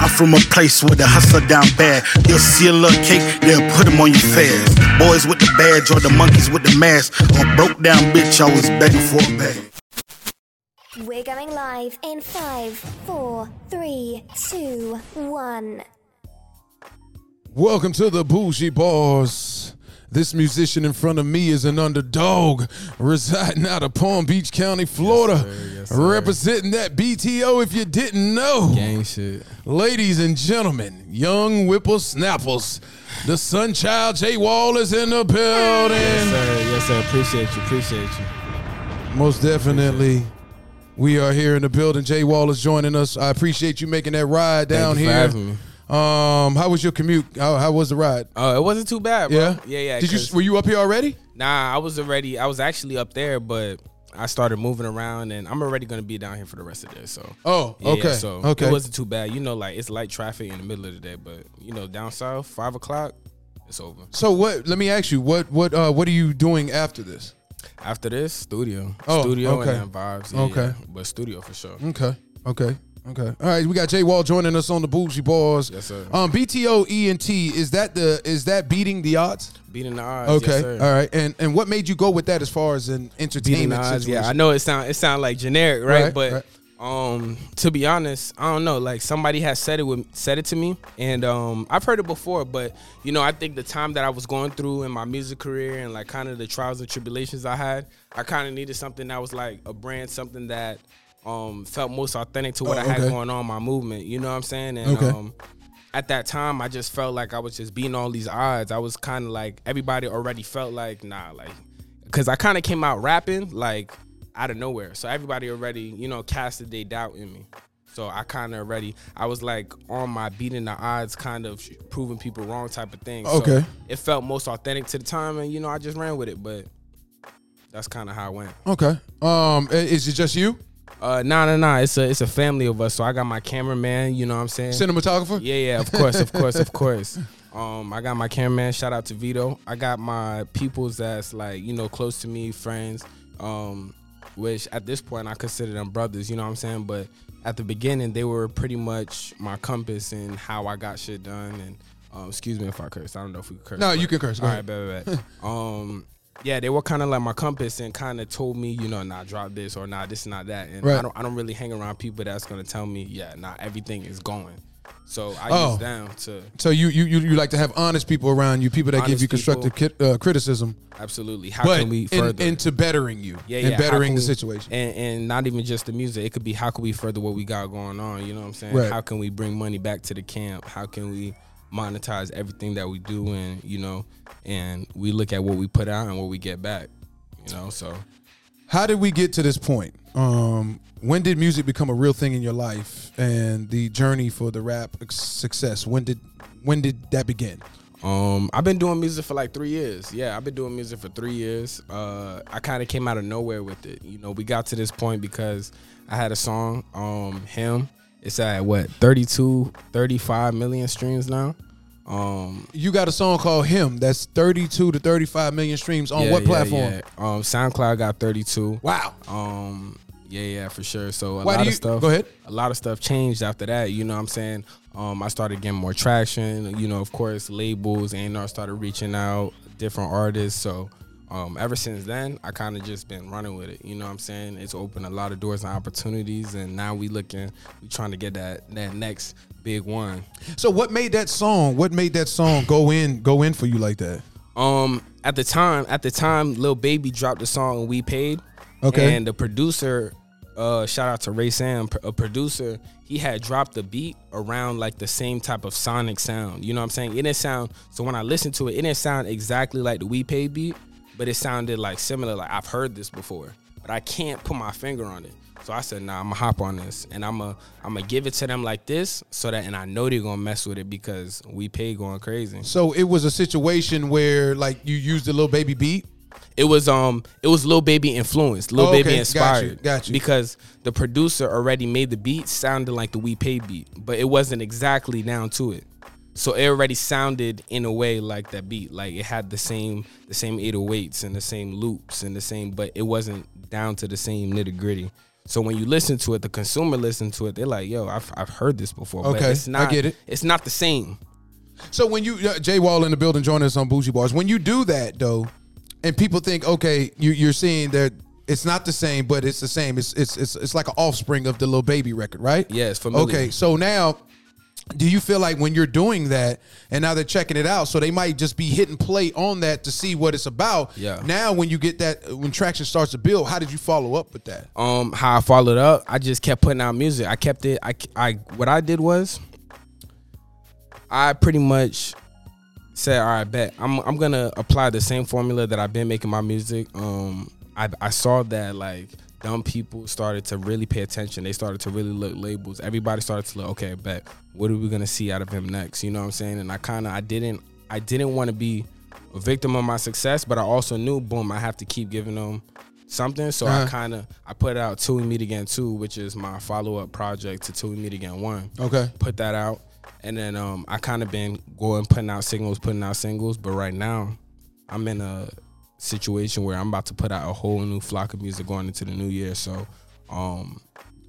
I'm from a place where the hustler down bad. You'll see a little cake, they'll put them on your fast. Boys with the badge or the monkeys with the mask. Or broke down bitch, always begging for a bag. We're going live in five, four, three, two, one. Welcome to the Bougie Barz. This musician in front of me is an underdog residing out of Palm Beach County, Florida. sir. Yes, sir. representing that BTO if you didn't know. Gang shit. Ladies and gentlemen, young whippersnappers, the Sunchild Jay Wall is in the building. Yes, sir. Yes, sir. Appreciate you. Appreciate you. Most definitely. We are here in the building. Jay Wall is joining us. I appreciate you making that ride down here. Um, how was your commute? How, how was the ride? Oh, it wasn't too bad, bro. Yeah, Yeah, yeah. Did you were you up here already? Nah, I was already. I was actually up there, but I started moving around, and I'm already gonna be down here for the rest of the day. So. Oh, Yeah, okay, so okay. it wasn't too bad. You know, like it's light traffic in the middle of the day, but you know, down south, five o'clock, it's over. So what? Let me ask you what what uh what are you doing after this? After this, studio, Oh, studio, okay. and then vibes. Yeah, Okay. yeah. but studio for sure. Okay, okay, okay. All right, we got Jay Wall joining us on the Bougie Barz. Yes, sir. Um, BTO ENT is that the is that beating the odds? Beating the odds. Okay, yes, sir. all right. And and what made you go with that as far as an entertainment odds. Yeah, I know it sound it sound like generic, right? Right, but right. um, to be honest, I don't know. Like somebody has said it with said it to me, and um, I've heard it before. But you know, I think the time that I was going through in my music career and like kind of the trials and tribulations I had, I kind of needed something that was like a brand, something that um felt most authentic to what Oh, I had okay. going on my movement. You know what I'm saying? And Okay. um, at that time, I just felt like I was just beating all these odds. I was kind of like everybody already felt like nah, like because I kind of came out rapping like out of nowhere. So everybody already, you know, casted their doubt in me. So I kind of already, I was like on my beating the odds, kind of proving people wrong type of thing. So Okay. it felt most authentic to the time, and you know, I just ran with it. But that's kind of how it went. okay. Um, is it just you, Uh, nah, nah, nah. It's a it's a family of us. So I got my cameraman. You know what I'm saying? cinematographer? Yeah, yeah, of course, of course, of course. Um, I got my cameraman. Shout out to Vito. I got my peoples that's like you know close to me, friends. Um, which at this point I consider them brothers. You know what I'm saying? But at the beginning, they were pretty much my compass in how I got shit done. And um, excuse me if I curse. I don't know if we could curse. No, you can curse. Go All ahead. right, bet, bet, bet. um, yeah, they were kind of like my compass and kind of told me, you know, not drop this or not this, not that. And Right. I don't, I don't really hang around people that's gonna tell me, yeah, not everything is going. So I Oh. use them to So you, you you you like to have honest people around you, people that give you constructive ki- uh, criticism, absolutely. How but can we in, further? into bettering you yeah, yeah. how bettering the situation. and and not even just the music. It could be how can we further what we got going on. You know what I'm saying? Right. How can we bring money back to the camp? How can we monetize everything that we do? And you know, and we look at what we put out and what we get back. You know, so How did we get to this point? Um, when did music become a real thing in your life, and the journey for the rap success? When did when did that begin? Um, I've been doing music for like three years. Yeah, I've been doing music for three years. Uh, I kind of came out of nowhere with it. You know, we got to this point because I had a song, um, him. It's at what 32, 35 million streams now. Um, You got a song called "Him" that's thirty-two to thirty-five million streams on yeah, what yeah, platform? yeah. Um, SoundCloud got thirty two. Wow. Um, yeah, yeah, for sure. So a Why lot you of stuff. go ahead? A lot of stuff changed after that. You know what I'm saying? Um, I started getting more traction. You know, of course, labels, A&R started reaching out, different artists. So um, ever since then, I kind of just been running with it. You know what I'm saying? It's opened a lot of doors and opportunities, and now we looking, we trying to get that that next big one. So what made that song? What made that song go in go in for you like that? Um, at the time, at the time, Lil Baby dropped the song "We Paid." Okay. And the producer, uh, shout out to Ray Sam, a producer, he had dropped the beat around like the same type of sonic sound. You know what I'm saying? It didn't sound. So when I listened to it, it didn't sound exactly like the We Paid beat, but it sounded like similar. Like I've heard this before, but I can't put my finger on it. So I said, nah, I'm gonna hop on this and I'm gonna I'm gonna give it to them like this so that and I know they're gonna mess with it because we pay going crazy. So it was a situation where like you used a Lil Baby beat. It was um it was Lil Baby influenced, little Oh, Baby okay. Got inspired. you, got you. Because the producer already made the beat sounded like the We Pay beat, but it wasn't exactly down to it. So it already sounded in a way like that beat, like it had the same the same 808s and the same loops and the same, but it wasn't down to the same nitty gritty. So when you listen to it, the consumer listen to it, they're like, "Yo, I've, I've heard this before." but Okay, it's I get it. It's not the same. So when you uh, Jay Wall in the building joining us on Bougie Barz, when you do that though, and people think, okay, you, you're seeing that it's not the same, but it's the same. It's it's it's, it's like an offspring of the Lil Baby record, right? Yeah, it's familiar. Okay, so now. Do you feel like when you're doing that and now they're checking it out, so they might just be hitting play on that to see what it's about? Yeah. Now, when you get that, when traction starts to build, how did you follow up with that? um how I followed up, I just kept putting out music. I kept it. I I what I did was, I pretty much said, all right, bet I'm I'm gonna apply the same formula that I've been making my music. Um, I I saw that like dumb people started to really pay attention. They started to really look labels. Everybody started to look, okay, but what are we gonna see out of him next? You know what I'm saying? And I kind of I didn't I didn't want to be a victim of my success, but I also knew, boom, I have to keep giving them something. So I Uh-huh. kind of I put out Two We Meet Again Two, which is my follow up project to Two We Meet Again One. Okay. Put that out, and then um I kind of been going putting out singles, putting out singles, but right now I'm in a situation where I'm about to put out a whole new flock of music going into the new year. So um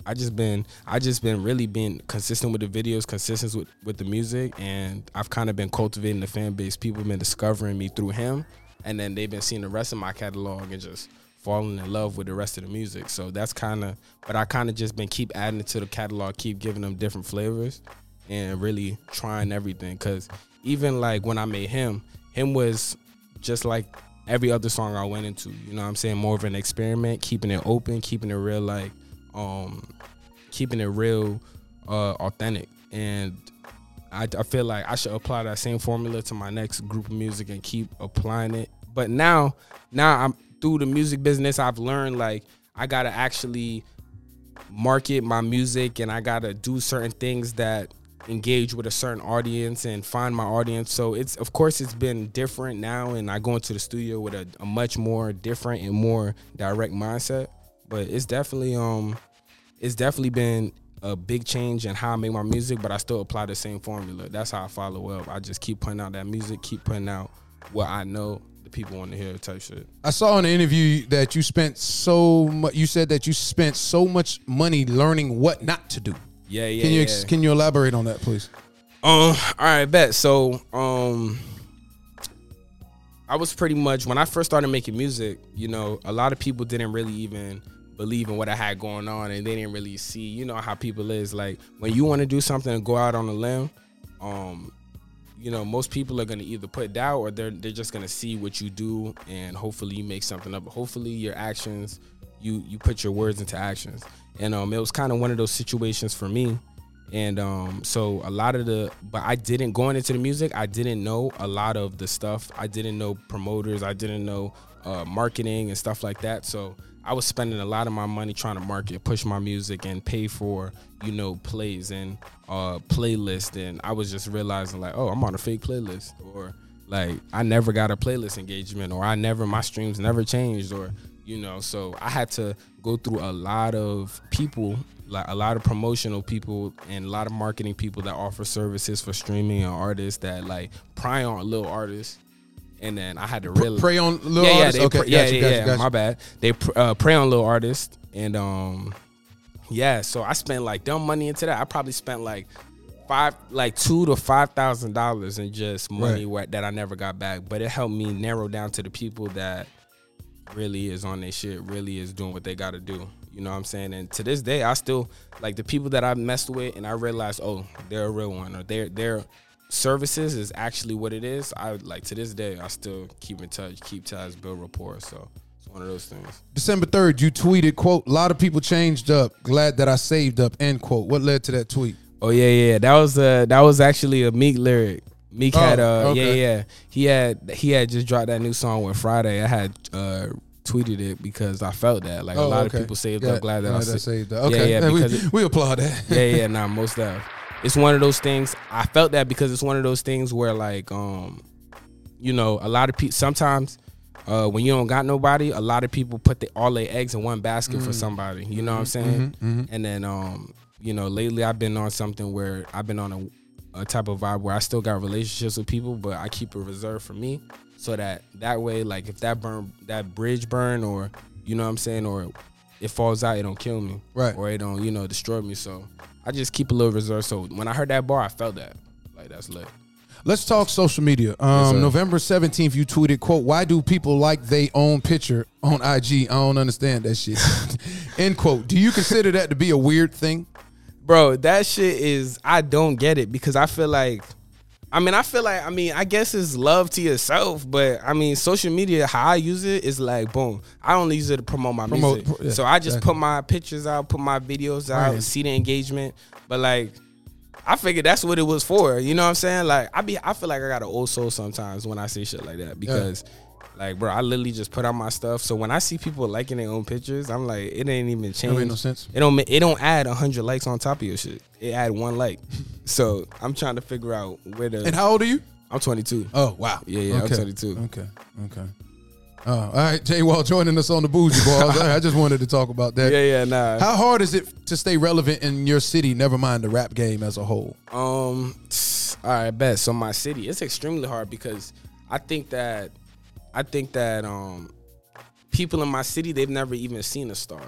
I just been I just been really being consistent with the videos, consistent with, with the music, and I've kind of been cultivating the fan base. People have been discovering me through him, and then they've been seeing the rest of my catalog and just falling in love with the rest of the music. So that's kind of, but I kind of just been keep adding it to the catalog, keep giving them different flavors, and really trying everything. Cause even like when I made him, him was just like every other song I went into. You know I'm saying? More of an experiment, keeping it open, keeping it real, like um, keeping it real, uh, authentic. And I, I feel like I should apply that same formula to my next group of music and keep applying it. But now, now I'm through the music business. I've learned like I gotta actually market my music and I gotta do certain things that engage with a certain audience and find my audience. So it's of course it's been different now and I go into the studio with a, a much more different and more direct mindset. But it's definitely um it's definitely been a big change in how I make my music, but I still apply the same formula. That's how I follow up. I just keep putting out that music, keep putting out what I know the people want to hear type shit. I saw in the interview that you spent so much. You said that you spent so much money learning what not to do. Yeah, yeah. Can you yeah. ex- can you elaborate on that, please? Um, all right, bet. So, um, I was pretty much when I first started making music. You know, a lot of people didn't really even believe in what I had going on, and they didn't really see. You know how people is like when you want to do something and go out on a limb. Um, you know, most people are gonna either put doubt or they're they're just gonna see what you do, and hopefully you make something up. Hopefully your actions, you you put your words into actions. And um, it was kind of one of those situations for me. And um so a lot of the but i didn't going into the music i didn't know a lot of the stuff. I didn't know promoters. I didn't know uh marketing and stuff like that. So i was spending a lot of my money trying to market push my music and pay for you know plays and uh playlist and i was just realizing like oh i'm on a fake playlist. Or like i never got a playlist engagement. Or i never my streams never changed. Or you know so i had to go through a lot of people like a lot of promotional people and a lot of marketing people that offer services for streaming and artists that like pry on little artists and then i had to really Pray on little yeah, yeah, artists. okay, yeah, got you, yeah, got you, yeah, got you. my bad. They pr- uh, prey on little artists, and um, yeah. So I spent like dumb money into that. I probably spent like five, like two to five thousand dollars in just money Right. that I never got back. But it helped me narrow down to the people that really is on their shit, really is doing what they got to do. You know what I'm saying? And to this day, I still like the people that I messed with, and I realized, oh, they're a real one, or their their services is actually what it is. I like to this day, I still keep in touch, keep ties, build rapport. So it's one of those things. December third, you tweeted, "quote A lot of people changed up. Glad that I saved up." End quote. What led to that tweet? Oh yeah, yeah. That was uh that was actually a Meek lyric. Meek Oh, had uh okay. yeah, yeah. He had he had just dropped that new song with Fridayy. I had uh tweeted it because I felt that. Like a Oh, lot okay. of people saved Got- up. Glad that I sa- saved up. Yeah, Okay, yeah, we, because it- we applaud that. yeah, yeah, nah, most of. It's one of those things. I felt that because it's one of those things where like um, you know, a lot of people sometimes. Uh, when you don't got nobody, a lot of people put the, all their eggs in one basket Mm. for somebody. You know what I'm saying? Mm-hmm, And then, um, you know, lately I've been on something where I've been on a, a type of vibe where I still got relationships with people, but I keep it reserved for me, so that that way, like if that burn, that bridge burn, or you know what I'm saying, or it falls out, it don't kill me, Right. Or it don't you know destroy me. So I just keep a little reserve. So when I heard that bar, I felt that like that's lit. Let's talk social media. Um, sir. November 17th, you tweeted, quote, why do people like they own picture on IG? I don't understand that shit. End quote. Do you consider that to be a weird thing? Bro that shit is i don't get it because i feel like i mean i feel like i mean i guess it's love to yourself but i mean social media how i use it is like boom i only use it to promote my Promote- music pro- yeah, so i just exactly. put my pictures out put my videos out Right. see the engagement but like I figured that's what it was for. You know what I'm saying? Like I be I feel like I got an old soul sometimes when I say shit like that because like bro, I literally just put out my stuff. So when I see people liking their own pictures, I'm like, it ain't even changed. make no sense. It don't it don't add hundred likes on top of your shit. It add one like. so I'm trying to figure out where the And how old are you? I'm 22. Oh, wow. Yeah, yeah, I'm 22. Okay, okay. Oh, all right, Jay Wall joining us on the Bougie Barz. I just wanted to talk about that. Yeah, yeah, nah. How hard is it to stay relevant in your city, never mind the rap game as a whole? Um, all right, bet. So my city, it's extremely hard because I think that, I think that um, people in my city they've never even seen a star.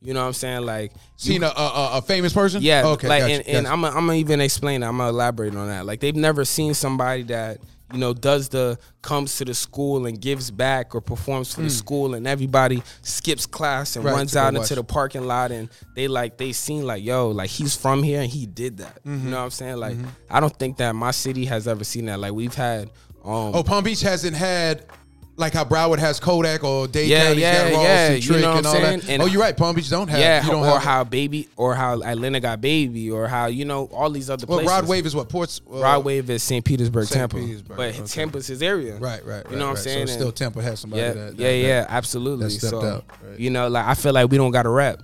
You know what I'm saying? Like, you- Seen a, a, a famous person? yeah, Okay, Like, gotcha, and, and gotcha. I'm, I'm gonna even explain. That. I'm gonna elaborate on that. Like, they've never seen somebody that you know does the comes to the school and gives back or performs for the school, and everybody skips class and Hmm. Right, runs out into the parking lot, and they like they seen like, yo, like he's from here and he did that. Mm-hmm. You know what I'm saying? Like, I don't think that my city has ever seen that. Like, we've had. Um, Oh, Palm Beach hasn't had like how Broward has Kodak or Dade Yeah, County's yeah, got Ross yeah, and you Trick know and all saying? that. And- oh, you're right. Palm Beach don't have. yeah, you don't or have, how baby, or how Atlanta got baby, or how you know all these other Well, places. Rod Wave is what ports. Uh, Rod Wave is St. Petersburg, St. Tampa, Petersburg, but okay. Tampa's his area. Right, right, right. You know what I'm saying? So And- still Tampa has somebody yeah, that, that. yeah, yeah, absolutely. that stepped so, out, right. you know, like I feel like we don't got to rap.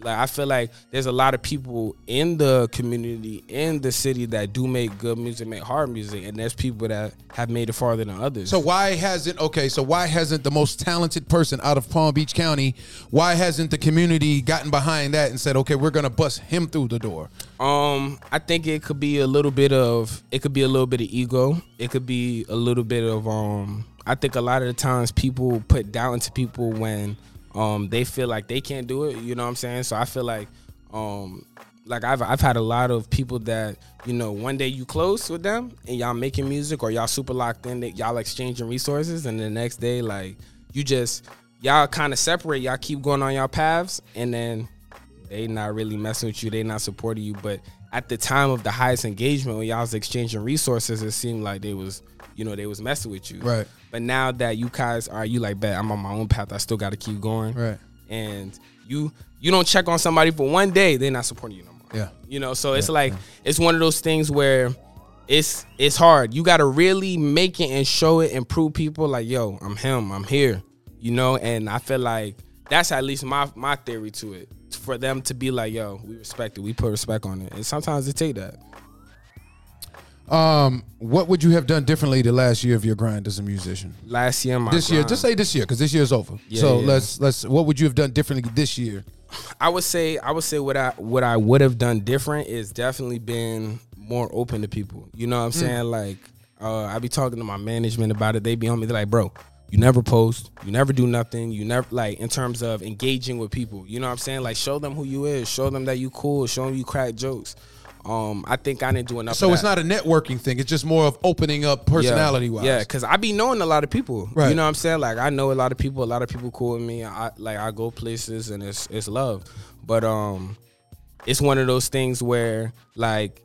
Like I feel like there's a lot of people in the community in the city that do make good music, make hard music, and there's people that have made it farther than others. So why hasn't okay? So why hasn't the most talented person out of Palm Beach County? Why hasn't the community gotten behind that and said, okay, we're gonna bust him through the door? Um, I think it could be a little bit of it could be a little bit of ego. It could be a little bit of um. I think a lot of the times people put doubt into people when um they feel like they can't do it. You know what I'm saying? So I feel like um like I've I've had a lot of people that you know one day you close with them and y'all making music or y'all super locked in that y'all exchanging resources and the next day like you just y'all kind of separate y'all keep going on y'all paths and then they not really messing with you, they not supporting you. But at the time of the highest engagement, when y'all was exchanging resources, it seemed like they was, you know, they was messing with you. Right. But now that you guys are, you like, bet I'm on my own path. I still got to keep going. Right. And you, you don't check on somebody for one day, they're not supporting you no more. Yeah. You know, so it's like it's one of those things where it's it's hard. You gotta really make it and show it and prove people like, yo, I'm him, I'm here. You know, and I feel like that's at least my my theory to it. For them to be like, yo, we respect it, we put respect on it. And sometimes it take that. Um, what would you have done differently the last year of your grind as a musician? Last year, my This year, grind- just say this year, because this year's over. Yeah, so yeah. let's let's. What would you have done differently this year? I would say I would say what I what I would have done different is definitely been more open to people. You know what I'm saying? Like uh, I be talking to my management about it. They be on me. They're like, bro, you never post, you never do nothing, you never like in terms of engaging with people. You know what I'm saying? Like show them who you is, show them that you cool, show them you crack jokes. Um, I think I didn't do enough. So it's not a networking thing. It's just more of opening up personality wise. Yeah, because I be knowing a lot of people. Right. You know what I'm saying? Like I know a lot of people. A lot of people cool with me. I like I go places and it's it's love. But um, it's one of those things where like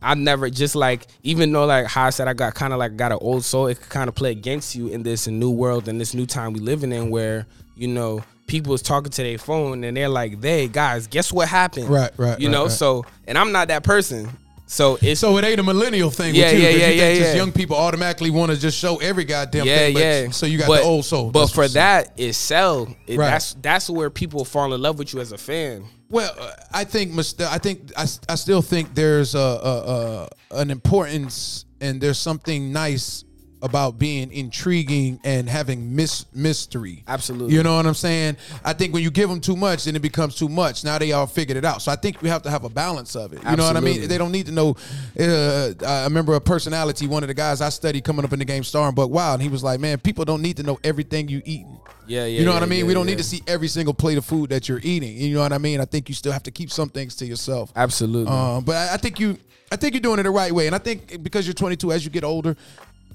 I never just like even though like how I said I got kind of like got an old soul. It could kind of play against you in this new world and this new time we living in where you know people is talking to their phone and they're like, "They guys, guess what happened?" Right, right, You right, know. right. So and I'm not that person. So it's So it ain't a millennial thing Yeah, with you. yeah, yeah, you yeah, Just yeah. young people automatically want to just show every goddamn yeah, thing. but- yeah. So you got But- the old soul. But for that, it sell. It, Right. That's that's where people fall in love with you as a fan. Well, uh, I think I think I, I still think there's a, a, a an importance and there's something nice about being intriguing and having mis- mystery. Absolutely. You know what I'm saying? I think when you give them too much, then it becomes too much. Now they all figured it out. So I think we have to have a balance of it. You know what I mean? They don't need to know. Uh, I remember a personality, one of the guys I studied coming up in the game, Star and Buc Wild, and he was like, man, people don't need to know everything you eating. Yeah, yeah. You know what I mean? yeah, we don't yeah. need to see every single plate of food that you're eating. You know what I mean? I think you still have to keep some things to yourself. Absolutely. Um, but I, I think you, I think you're doing it the right way, and I think because you're 22, as you get older,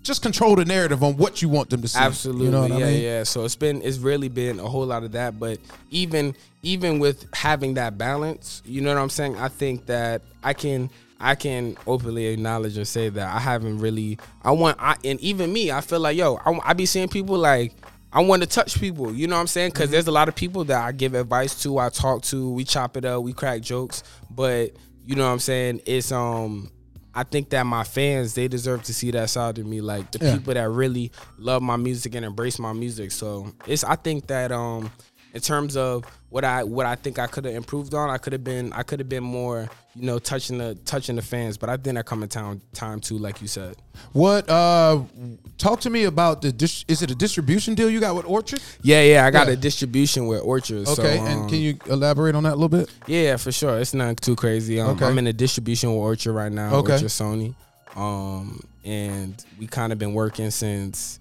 just control the narrative on what you want them to see. Absolutely. you know what yeah, I mean? yeah. So it's been it's really been a whole lot of that. But even even with having that balance, you know what I'm saying? I think that I can I can openly acknowledge and say that I haven't really I want I and even me, I feel like yo, I, I be seeing people like I want to touch people, you know what I'm saying? Mm-hmm. Because there's a lot of people that I give advice to, I talk to, we chop it up, we crack jokes, but you know what I'm saying? It's um I think that my fans they deserve to see that side of me, like the Yeah. people that really love my music and embrace my music. So it's I think that um in terms of what I what I think I could have improved on, I could have been I could have been more you know touching the touching the fans. But I think that come in time time too, like you said. What? Uh, talk to me about the. Dis- is it a distribution deal you got with Orchard? Yeah, yeah, I got Yeah. a distribution with Orchard. Okay, so, and um, can you elaborate on that a little bit? Yeah, for sure. It's not too crazy. Um, Okay. I'm in a distribution with Orchard right now. Okay. Orchard Sony. Um, and we kind of been working since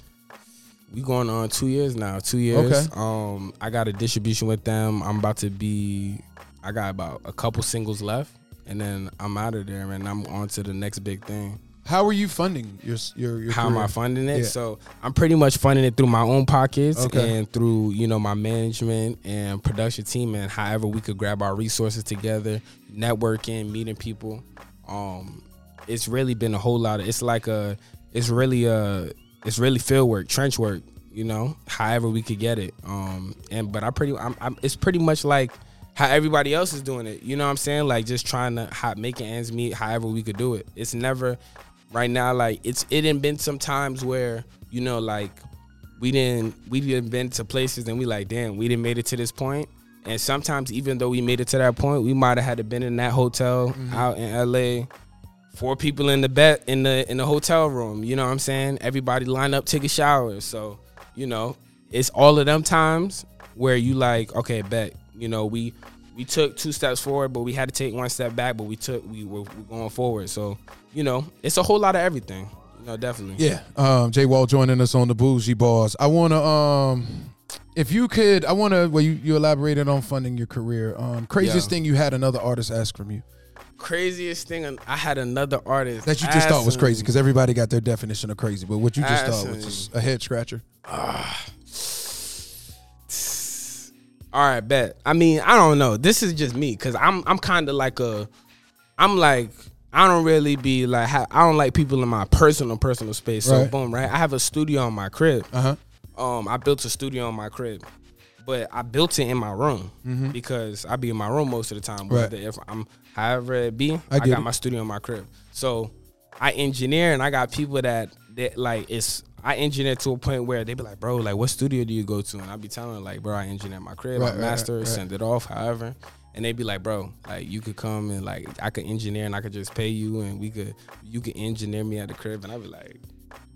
we going on two years now. Two years. Okay. Um, I got a distribution with them. I'm about to be. I got about a couple singles left, and then I'm out of there, and I'm on to the next big thing. How are you funding your your, your How am I funding it? Yeah. So I'm pretty much funding it through my own pockets Okay. and through you know my management and production team and however we could grab our resources together, networking, meeting people. Um, it's really been a whole lot of. It's like a. It's really a. It's really field work, trench work. You know, however we could get it. Um, and but I pretty. I'm, I'm. It's pretty much like how everybody else is doing it. You know what I'm saying? Like just trying to how, making ends meet however we could do it. It's never right now like it's it didn't been some times where, you know, like we didn't we didn't been to places and we like, damn, we didn't made it to this point. And sometimes even though we made it to that point, we might have had to been in that hotel out in LA. Four people in the bed in the in the hotel room, you know what I'm saying? Everybody line up, take a shower. So, you know, it's all of them times where you like, okay, bet, you know, we we took two steps forward, but we had to take one step back, but we took we were, we're going forward. So, you know, it's a whole lot of everything. You know, definitely. Yeah, um, Jay Wall joining us on the Bougie Barz. I want to, um, if you could, I want to. Well, you, you elaborated on funding your career. Um, craziest Yeah. thing you had another artist ask from you Craziest thing, I had another artist that you just thought was crazy because everybody got their definition of crazy, but what you just thought was just a head scratcher. All right, bet. I mean, I don't know. This is just me because I'm I'm kind of like a, I'm like I don't really be like I don't like people in my personal personal space. So Right. boom, right. I have a studio on my crib. Uh huh. Um, I built a studio on my crib, but I built it in my room because I be in my room most of the time. Mm-hmm. Right. If I'm however it be, I I, got it. my studio in my crib. So I engineer and I got people that that like it's I engineer to a point where they be like, bro, like what studio do you go to? And I be telling them like, bro, I engineer my crib, Right, I master, right, right. send it off, however. And they be like, bro, like you could come and like I could engineer and I could just pay you and we could you could engineer me at the crib and I be like,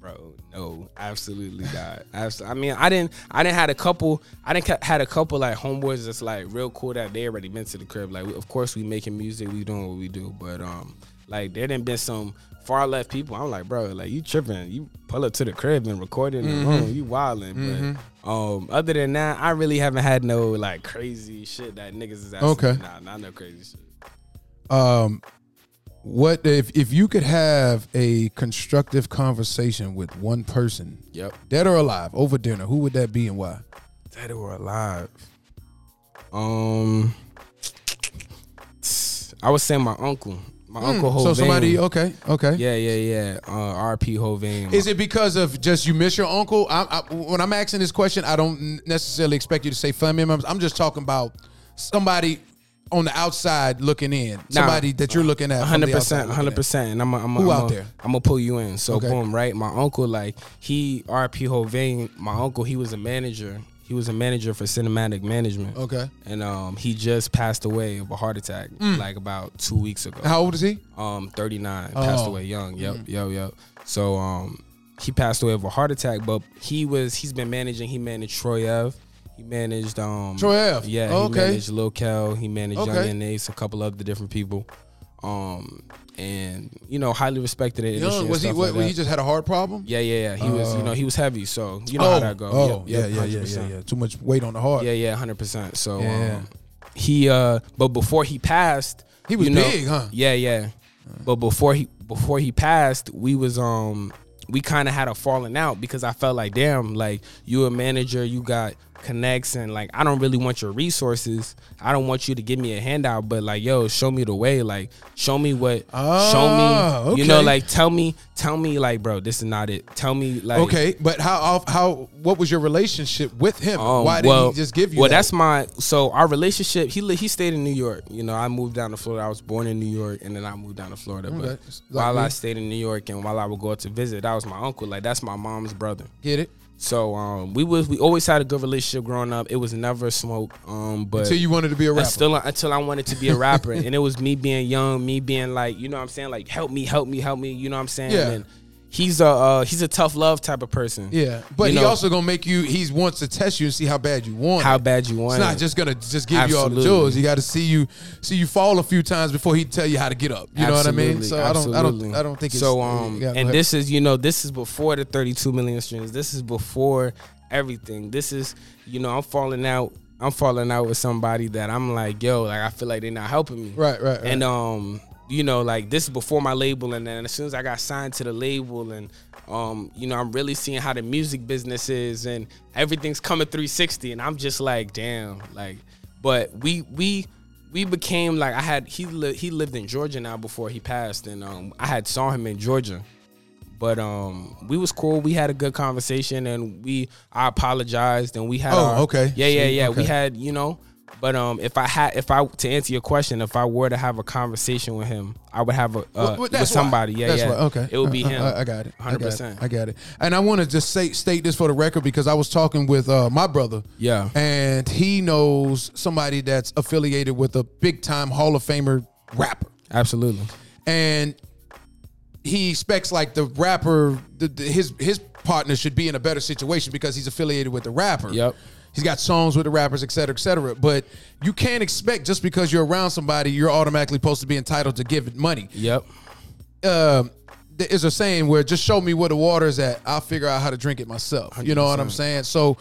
bro, no, absolutely not. Abs- I mean, I didn't I didn't had a couple I didn't had a couple like homeboys that's like real cool that they already been to the crib. Like of course we making music, we doing what we do, but um like there didn't been some far left people. I'm like, bro, like you tripping. You pull up to the crib and record it in the room. You wilding. But um other than that, I really haven't had no like crazy shit that niggas is asking. Okay. Nah, not no crazy shit. Um, what if if you could have a constructive conversation with one person, Yep. dead or alive, over dinner? Who would that be and why? Dead or alive. Um, I would say my uncle. My uncle Hovain. So somebody, okay, okay. Yeah, yeah, yeah. Uh, R.P. Hovain. Is it because of just you miss your uncle? I, I, when I'm asking this question, I don't necessarily expect you to say family members. I'm just talking about somebody on the outside looking in, somebody that you're looking at. Hundred percent, hundred percent. And I'm, a, I'm, a, Who I'm out a- there? I'm gonna pull you in. So Okay. boom, right? My uncle, like he R.P. Hovain. My uncle, he was a manager. He was a manager for cinematic management. Okay. And um, he just passed away of a heart attack like about two weeks ago. How old is he? um 39 Oh. passed away young yep yep yep so um he passed away of a heart attack. But he was he's been managing. He managed Troy Ave. He managed um Troy Ave. Yeah, Oh, he managed Lil Kel. He managed Okay. Young and Ace, a couple other different people. Um and you know highly respected in. Young, was he? What, like he just had a heart problem. Yeah, yeah, yeah. He was, you know, he was heavy, so you know oh, how that goes. Oh, Yep, yeah, yep, yeah, yeah, yeah, 100%. yeah. Too much weight on the heart. Yeah, yeah, hundred percent. So Yeah. um, he uh but before he passed He was you know- big, huh? Yeah, yeah. But before he before he passed, we was um we kind of had a falling out because I felt like damn, like you a manager, you got connects and like I don't really want your resources. I don't want you to give me a handout, but like yo, show me the way. Like show me what Ah, show me you know like tell me tell me like bro, this is not it. Tell me like Okay, but how how what was your relationship with him? Um, Why did well, he just give you? Well, that? that's my so our relationship. He he stayed in New York. You know, I moved down to Florida. I was born in New York, and then I moved down to Florida. Okay. But like while me. I stayed in New York, and while I would go out to visit, I was my uncle. Like that's my mom's brother. get it So um, we was we always had a good relationship growing up. It was never smoke. Um, but until you wanted to be a rapper. still until I wanted to be a rapper, and it was me being young, me being like, you know what I'm saying, like help me, help me, help me. You know what I'm saying? Yeah. And he's a uh, he's a tough love type of person. yeah, but You he know- also gonna make you. He wants to test you and see how bad you want. How it. bad you want It's not it. just gonna just give you all the Absolutely. jewels. You got to see you see you fall a few times before he tell you how to get up. You know what I mean? Absolutely, So I don't I don't absolutely. I don't think it's so. Um, yeah, and this is you know this is before the 32 million streams. This is before everything. This is you know I'm falling out. I'm falling out with somebody that I'm like yo like I feel like they're not helping me. right right right. And um you know like this is before my label and then as soon as I got signed to the label and um you know I'm really seeing how the music business is and everything's coming 360 and I'm just like damn like but we we we became like I had he li- he lived in Georgia now before he passed and um I had saw him in Georgia but um we was cool we had a good conversation and we I apologized and we had Oh, our- okay. yeah yeah yeah okay. we had you know but um if I had if I to answer your question if I were to have a conversation with him I would have a uh, Well, well, with that's why. somebody yeah That's yeah why. Okay, it would be I- him I, I got it. It. 100%. I got it. And I want to just say state this for the record because I was talking with uh, my brother. Yeah. and he knows somebody that's affiliated with a big time Hall of Famer rapper, absolutely and he expects like the rapper, the, the- his his partner should be in a better situation because he's affiliated with the rapper. Yep. He's got songs with the rappers, et cetera, et cetera. But you can't expect just because you're around somebody, you're automatically supposed to be entitled to give it money yep um, there is a saying where just show me where the water is at. I'll figure out how to drink it myself. You know what I'm saying? So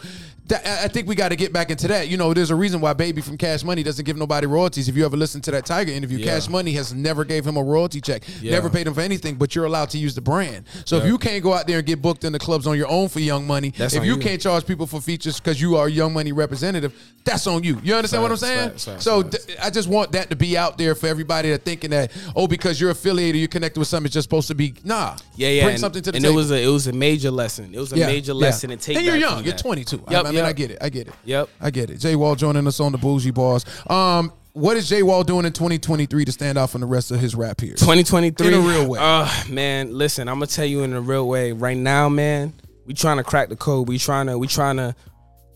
that, I think we got to get back into that. You know, there's a reason why Baby from Cash Money doesn't give nobody royalties. If you ever listen to that Tyga interview, Yeah. Cash Money has never gave him a royalty check, Yeah. never paid him for anything. But you're allowed to use the brand. So if you can't go out there and get booked in the clubs on your own for Young Money, That's if you you. can't charge people for features because you are a Young Money representative, that's on you. You understand what I'm saying? facts, facts, so facts. th- I just want that to be out there for everybody that thinking that oh because you're affiliated you're connected with something it's just supposed to be nah yeah yeah bring and, something to the and table it was a it was a major lesson it was a major lesson to take and you're young you're that. 22 Yep, mean yep. I get it I get it Yep. I get it Jay Wall joining us on the Bougie Barz um what is Jay Wall doing in 2023 to stand out from the rest of his rap peers 2023 In a real way. Uh man, listen, I'm gonna tell you in a real way. Right now, man, we trying to crack the code. We trying to we trying to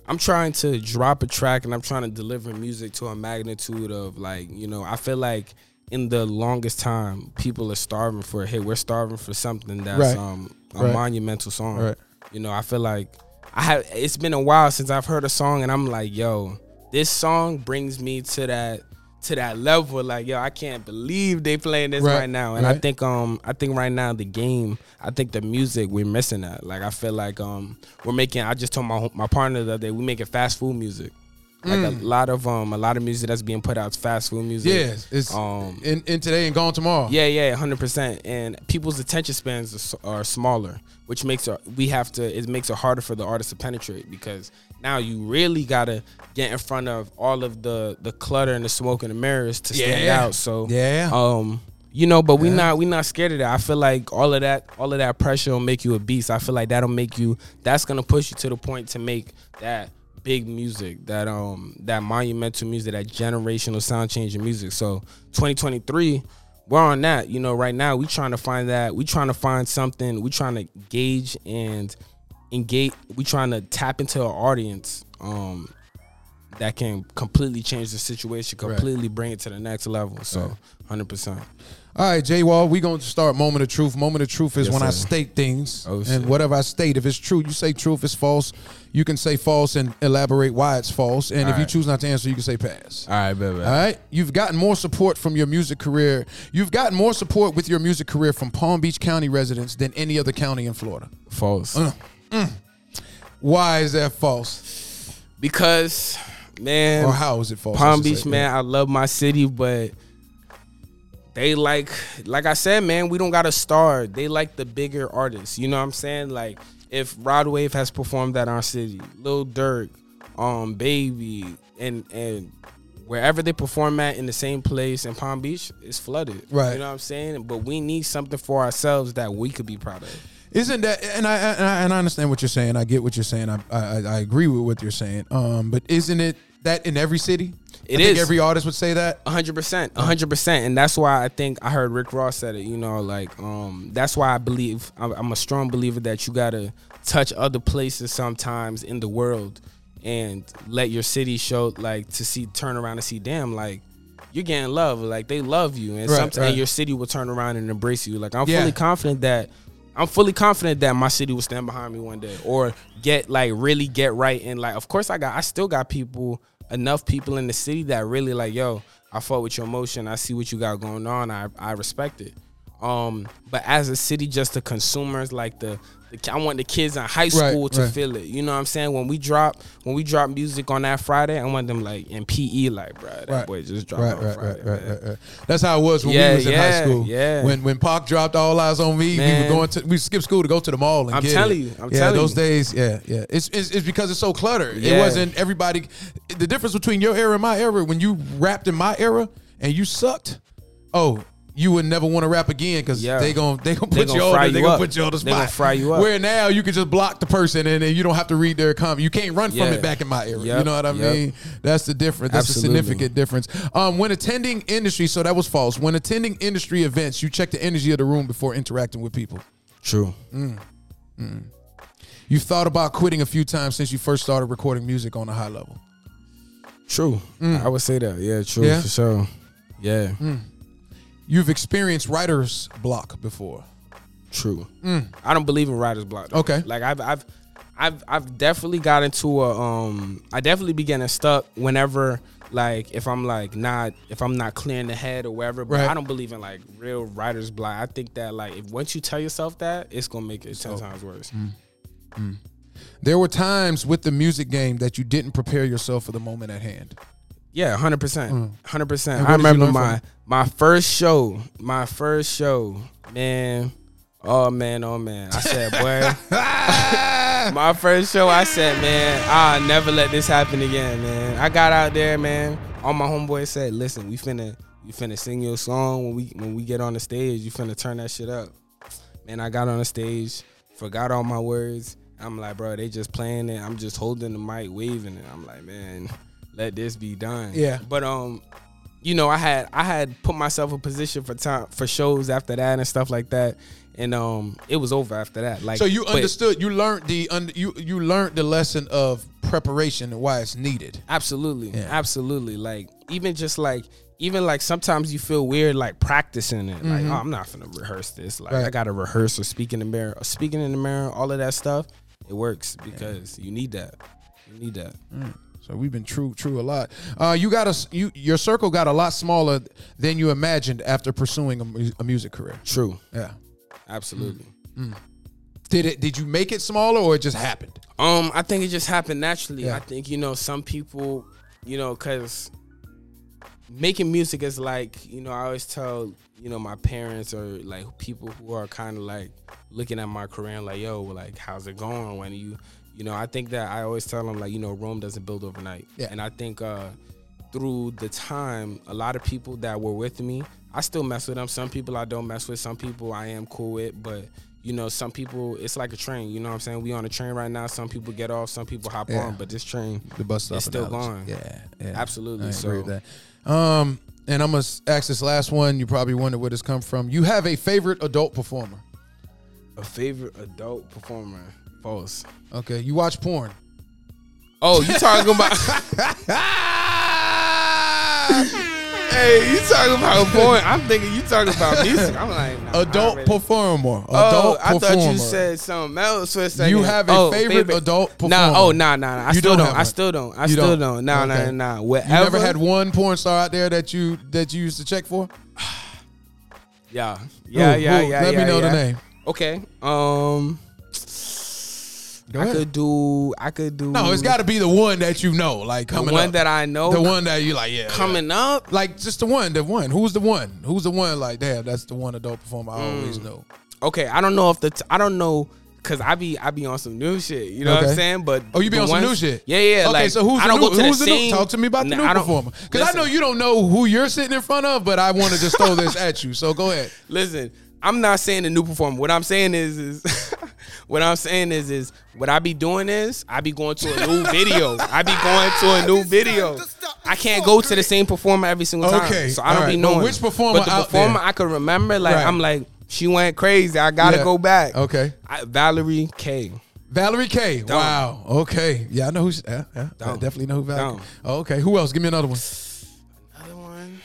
I'm trying to drop a track and I'm trying to deliver music to a magnitude of like, you know, I feel like in the longest time, people are starving for hey. We're starving for something that's Right. um a Right. monumental song. Right. You know, I feel like I have it's been a while since I've heard a song and I'm like, yo, this song brings me to that to that level. Like, yo, I can't believe they playing this Right, right, now. And I think um I think right now the game, I think the music we're missing that. Like I feel like um we're making I just told my my partner the other day, we making fast food music. Like a lot of um a lot of music that's being put out is fast food music. Mm. yes it's um in, in today and gone tomorrow yeah, yeah, hundred percent. And people's attention spans are, are smaller, which makes it we have to. It makes it harder for the artist to penetrate because now you really gotta get in front of all of the the clutter and the smoke and the mirrors to stand Yeah. out. So Yeah. um, you know, but we not we not scared of that. I feel like all of that all of that pressure will make you a beast. I feel like that'll make you. That's gonna push you to the point to make that big music, that um that monumental music, that generational sound changing music. So 2023, we're on that. You know, right now we trying to find that. We trying to find something. We trying to gauge and engage. We trying to tap into an audience. Um, that can completely change the situation, completely bring it to the next level. So, hundred percent. All right, Jay Wall, we gonna start moment of truth. Moment of truth is Yes, when I state things, Oh, and whatever I state, if it's true, you say true. If it's false, you can say false and elaborate why it's false. And if you choose not to answer, you can say pass. All right, baby. All right, you've gotten more support from your music career. You've gotten more support with your music career from Palm Beach County residents than any other county in Florida. False. Mm, mm. Why is that false, Because, man, or how is it false? Palm Beach, say? man, I love my city, but they like, like I said, man, we don't got a star. They like the bigger artists. You know what I'm saying? Like, if Rod Wave has performed at our city, Lil Durk, um, Baby, and and wherever they perform at in the same place in Palm Beach, it's flooded. Right. You know what I'm saying? But we need something for ourselves that we could be proud of. Isn't that and I, and I and I understand what you're saying. I get what you're saying. I I, I agree with what you're saying. Um, but isn't it that in every city? It I think is. Every artist would say that. Hundred percent, hundred percent, and that's why I think I heard Rick Ross said it. You know, like um, that's why I believe I'm, I'm a strong believer that you gotta touch other places sometimes in the world and let your city show like to see turn around and see damn like you're getting love like they love you and Right, sometimes right. and your city will turn around and embrace you like I'm Yeah. fully confident that I'm fully confident that my city will stand behind me one day or get like really get right and like of course I got I still got people enough people in the city that really like yo I fought with your emotion. I see what you got going on. I I respect it um but as a city just the consumers like the, the I want the kids in high Right, school to right. feel it you know what I'm saying when we drop when we drop music on that Friday I want them like in PE like bro that Right. boy just dropped Right, on right, Friday right, right, right, right. That's how it was when Yeah, we was in high school. yeah. When when Pac dropped All Eyez on Me, we were going to we skipped school to go to the mall and I'm telling it. you, I'm yeah, telling those you. days, yeah, yeah. It's, it's it's because it's so cluttered. It wasn't everybody. The difference between your era and my era, when you rapped in my era and you sucked, oh. You would never want to rap again because Yeah. they gon' they gonna They put gonna you on they gonna up. put you on the spot. They gonna fry you up. Where now you can just block the person and, and you don't have to read their comment. You can't run from Yeah. it back in my era. you know what I yep. mean? That's the difference. That's Absolutely. significant difference. Um, when attending industry, so that was false. When attending industry events, you check the energy of the room before interacting with people. true You've thought about quitting a few times since you first started recording music on a high level. true I would say that yeah true Mm. Yeah? Mm. for sure yeah You've experienced writer's block before. True. I don't believe in writer's block. though. Mm. Okay. Like I've I've I've I've definitely got into a um I definitely be getting stuck whenever like if I'm like not if I'm not clearing the head or whatever. But Right. I don't believe in like real writer's block. I think that like if once you tell yourself that, it's gonna make it ten times worse. Mm. There were times with the music game that you didn't prepare yourself for the moment at hand. Yeah, hundred percent, hundred percent. I you remember my from my first show, my first show, man. Oh man, oh man. I said, boy, my first show. I said, man, I'll never let this happen again, man. I got out there, man. All my homeboys said, listen, we finna we finna sing your song when we when we get on the stage. You finna turn that shit up. Man, I got on the stage, forgot all my words. I'm like, bro, they just playing it. I'm just holding the mic, waving it. I'm like, man, let this be done. Yeah. But um, you know, I had I had put myself in position for time for shows after that and stuff like that, and um, it was over after that. Like, So you understood, you learned the un, you you learned the lesson of preparation and why it's needed. Absolutely. Yeah. Absolutely. Like even just like even like sometimes you feel weird like practicing it. Like, Mhm. oh, I'm not gonna rehearse this. Like Right. I gotta rehearse or speak in the mirror or speaking in the mirror, all of that stuff. It works because you need that. You need that. So we've been true, true a lot. Uh, you got a, you, your circle got a lot smaller than you imagined after pursuing a, mu- a music career. True. Yeah. Absolutely. Did it? Did you make it smaller, or it just happened? Um, I think it just happened naturally. Yeah. I think you know some people, you know, because making music is like you know I always tell you know my parents or like people who are kind of like looking at my career and like yo like how's it going when you you know I think that I always tell them like you know Rome doesn't build overnight. Yeah. And I think uh through the time a lot of people that were with me I still mess with them. Some people I don't mess with. Some people I am cool with, but you know, some people it's like a train. You know what I'm saying? We on a train right now. Some people get off, some people hop Yeah. on, but this train, The bus stop It's still going. Yeah, yeah, Absolutely. I So- agree with that. Um, and I'm gonna ask this last one. You probably wonder where this come from. You have a favorite adult performer. a favorite adult performer. False. Okay, you watch porn. Oh, you talking about? hey, you talking about porn? I'm thinking you talking about music. I'm like, nah, Adult performer. Adult Oh, I performer. thought you said something else for a second. You have a Oh, favorite adult Nah, performer? oh, nah, nah, nah. I You still don't don't. I still don't. I You still don't? don't. Nah, Okay. nah, nah. You Whatever. never had one porn star out there that you that you used to check for? Yeah, yeah, Who? yeah, yeah. Let me yeah, know the name. Okay. Um, Go I ahead. could do. I could do. No, it's got to be the one that you know, like the coming one up. that I know. the one that you like, yeah, coming up. like just the one, the one. Who's the one? Who's the one? Like, damn, that's the one adult performer I Mm. always know. Okay, I don't know if the. T- I don't know. Cause I be I be on some new shit, you know what I'm saying? But Oh, you be the on some new shit. Yeah, yeah. Okay, like, so who's I the don't new? go to who's the the new? Talk to me about the new performer, because I know you don't know who you're sitting in front of, but I want to just throw this at you. So go ahead. Listen, I'm not saying the new performer. What I'm saying is, is what I'm saying is, is what I be doing is I be going to a new video. I be going to a new video. I can't go to the same performer every single time. Okay, so I don't be right. But knowing which performer But the performer there? I can remember, like Right. I'm like, she went crazy. I gotta Yeah. go back. Okay. I, Valerie K. Valerie K. Dumb. Wow. Okay. Yeah, I know who's. Yeah, yeah, I definitely know who Valerie. Oh, okay. Who else? Give me another one. Another one.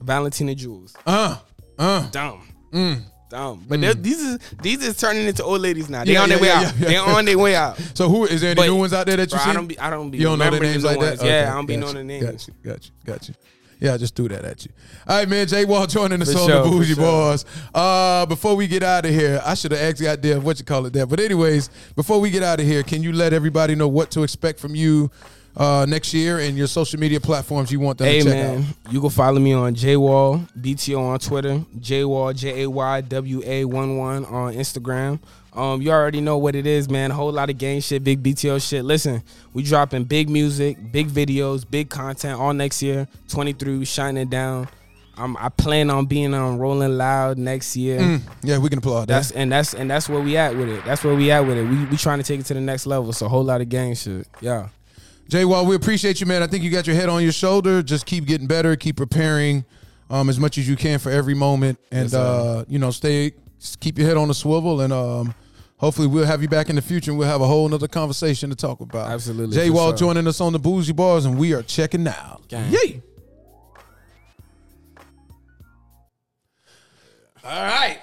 Valentina Jules. Uh. Uh. Dumb. Mm. Dumb. But they're- these is these is turning into old ladies now. They Yeah, on their yeah, way yeah, out. They on their way out. So who is there any But- new ones out there that you Bro, see? I don't be I don't be You don't know remembering names like that. Yeah, Okay, I don't be got knowing the names. Got you. Got you. Got you. Yeah, I just threw that at you. All right, man. Jay Wall joining us For on sure, the Bougie sure. Boys. Uh, before we get out of here, I should have asked you out there what you call it there. But anyways, before we get out of here, can you let everybody know what to expect from you uh, next year and your social media platforms you want them Hey to check man, out? you can follow me on JWall BTO on Twitter, JWall J A Y W A one one on Instagram. Um, you already know what it is, man. A whole lot of gang shit, big BTO shit. Listen, we dropping big music, big videos, big content all next year. Twenty three, shining it down. Um, I plan on being on Rolling Loud next year. Mm, yeah, we can applaud That's that. and that's and that's where we at with it. That's where we at with it. We we trying to take it to the next level. So a whole lot of gang shit. Yeah. Jay Wall, we appreciate you, man. I think you got your head on your shoulder. Just keep getting better, keep preparing um, as much as you can for every moment, and Yes, uh, you know, stay, keep your head on the swivel, and um, hopefully we'll have you back in the future, and we'll have a whole nother conversation to talk about. Absolutely, Jay for Wall sure. joining us on the Bougie Barz, and we are checking out. Gang. Yay! All right.